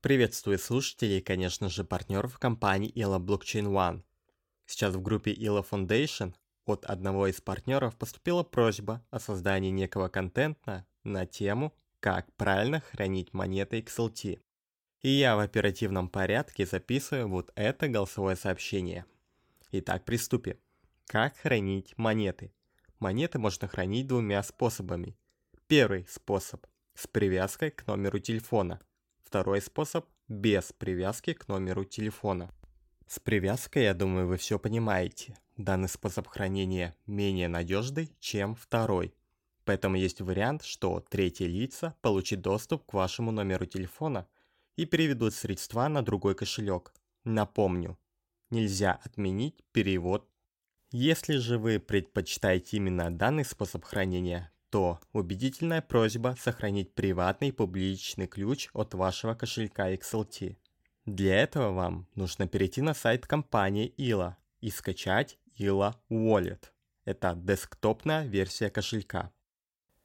Приветствую слушателей и, конечно же, партнеров компании ILA Blockchain One. Сейчас в группе ILA Foundation от одного из партнеров поступила просьба о создании некого контента на тему «Как правильно хранить монеты XLT». И я в оперативном порядке записываю вот это голосовое сообщение. Итак, приступим. Как хранить монеты? Монеты можно хранить двумя способами. Первый способ – с привязкой к номеру телефона – Второй способ – без привязки к номеру телефона. С привязкой, я думаю, вы все понимаете. Данный способ хранения менее надежный, чем второй. Поэтому есть вариант, что третьи лица получат доступ к вашему номеру телефона и переведут средства на другой кошелек. Напомню, нельзя отменить перевод. Если же вы предпочитаете именно данный способ хранения, то убедительная просьба сохранить приватный публичный ключ от вашего кошелька XLT. Для этого вам нужно перейти на сайт компании ILA и скачать ILA Wallet. Это десктопная версия кошелька.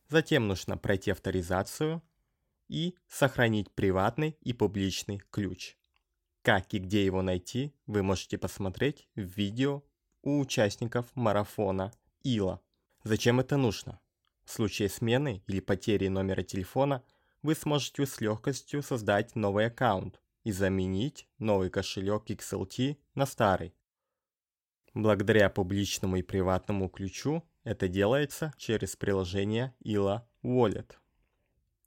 Затем нужно пройти авторизацию и сохранить приватный и публичный ключ. Как и где его найти, вы можете посмотреть в видео у участников марафона ILA. Зачем это нужно? В случае смены или потери номера телефона вы сможете с легкостью создать новый аккаунт и заменить новый кошелек XLT на старый. Благодаря публичному и приватному ключу это делается через приложение ILA Wallet.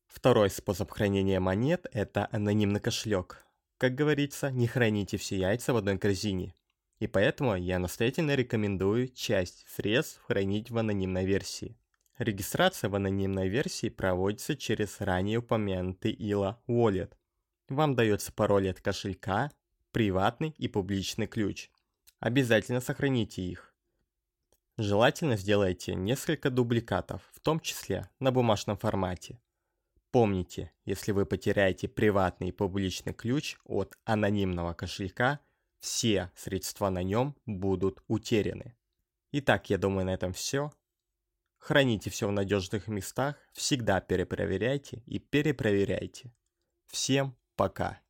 Второй способ хранения монет – это анонимный кошелек. Как говорится, не храните все яйца в одной корзине. И поэтому я настоятельно рекомендую часть средств хранить в анонимной версии. Регистрация в анонимной версии проводится через ранее упомянутый ILA Wallet. Вам дается пароль от кошелька, приватный и публичный ключ. Обязательно сохраните их. Желательно сделайте несколько дубликатов, в том числе на бумажном формате. Помните, если вы потеряете приватный и публичный ключ от анонимного кошелька, все средства на нем будут утеряны. Итак, я думаю на этом все. Храните все в надежных местах, всегда перепроверяйте и перепроверяйте. Всем пока!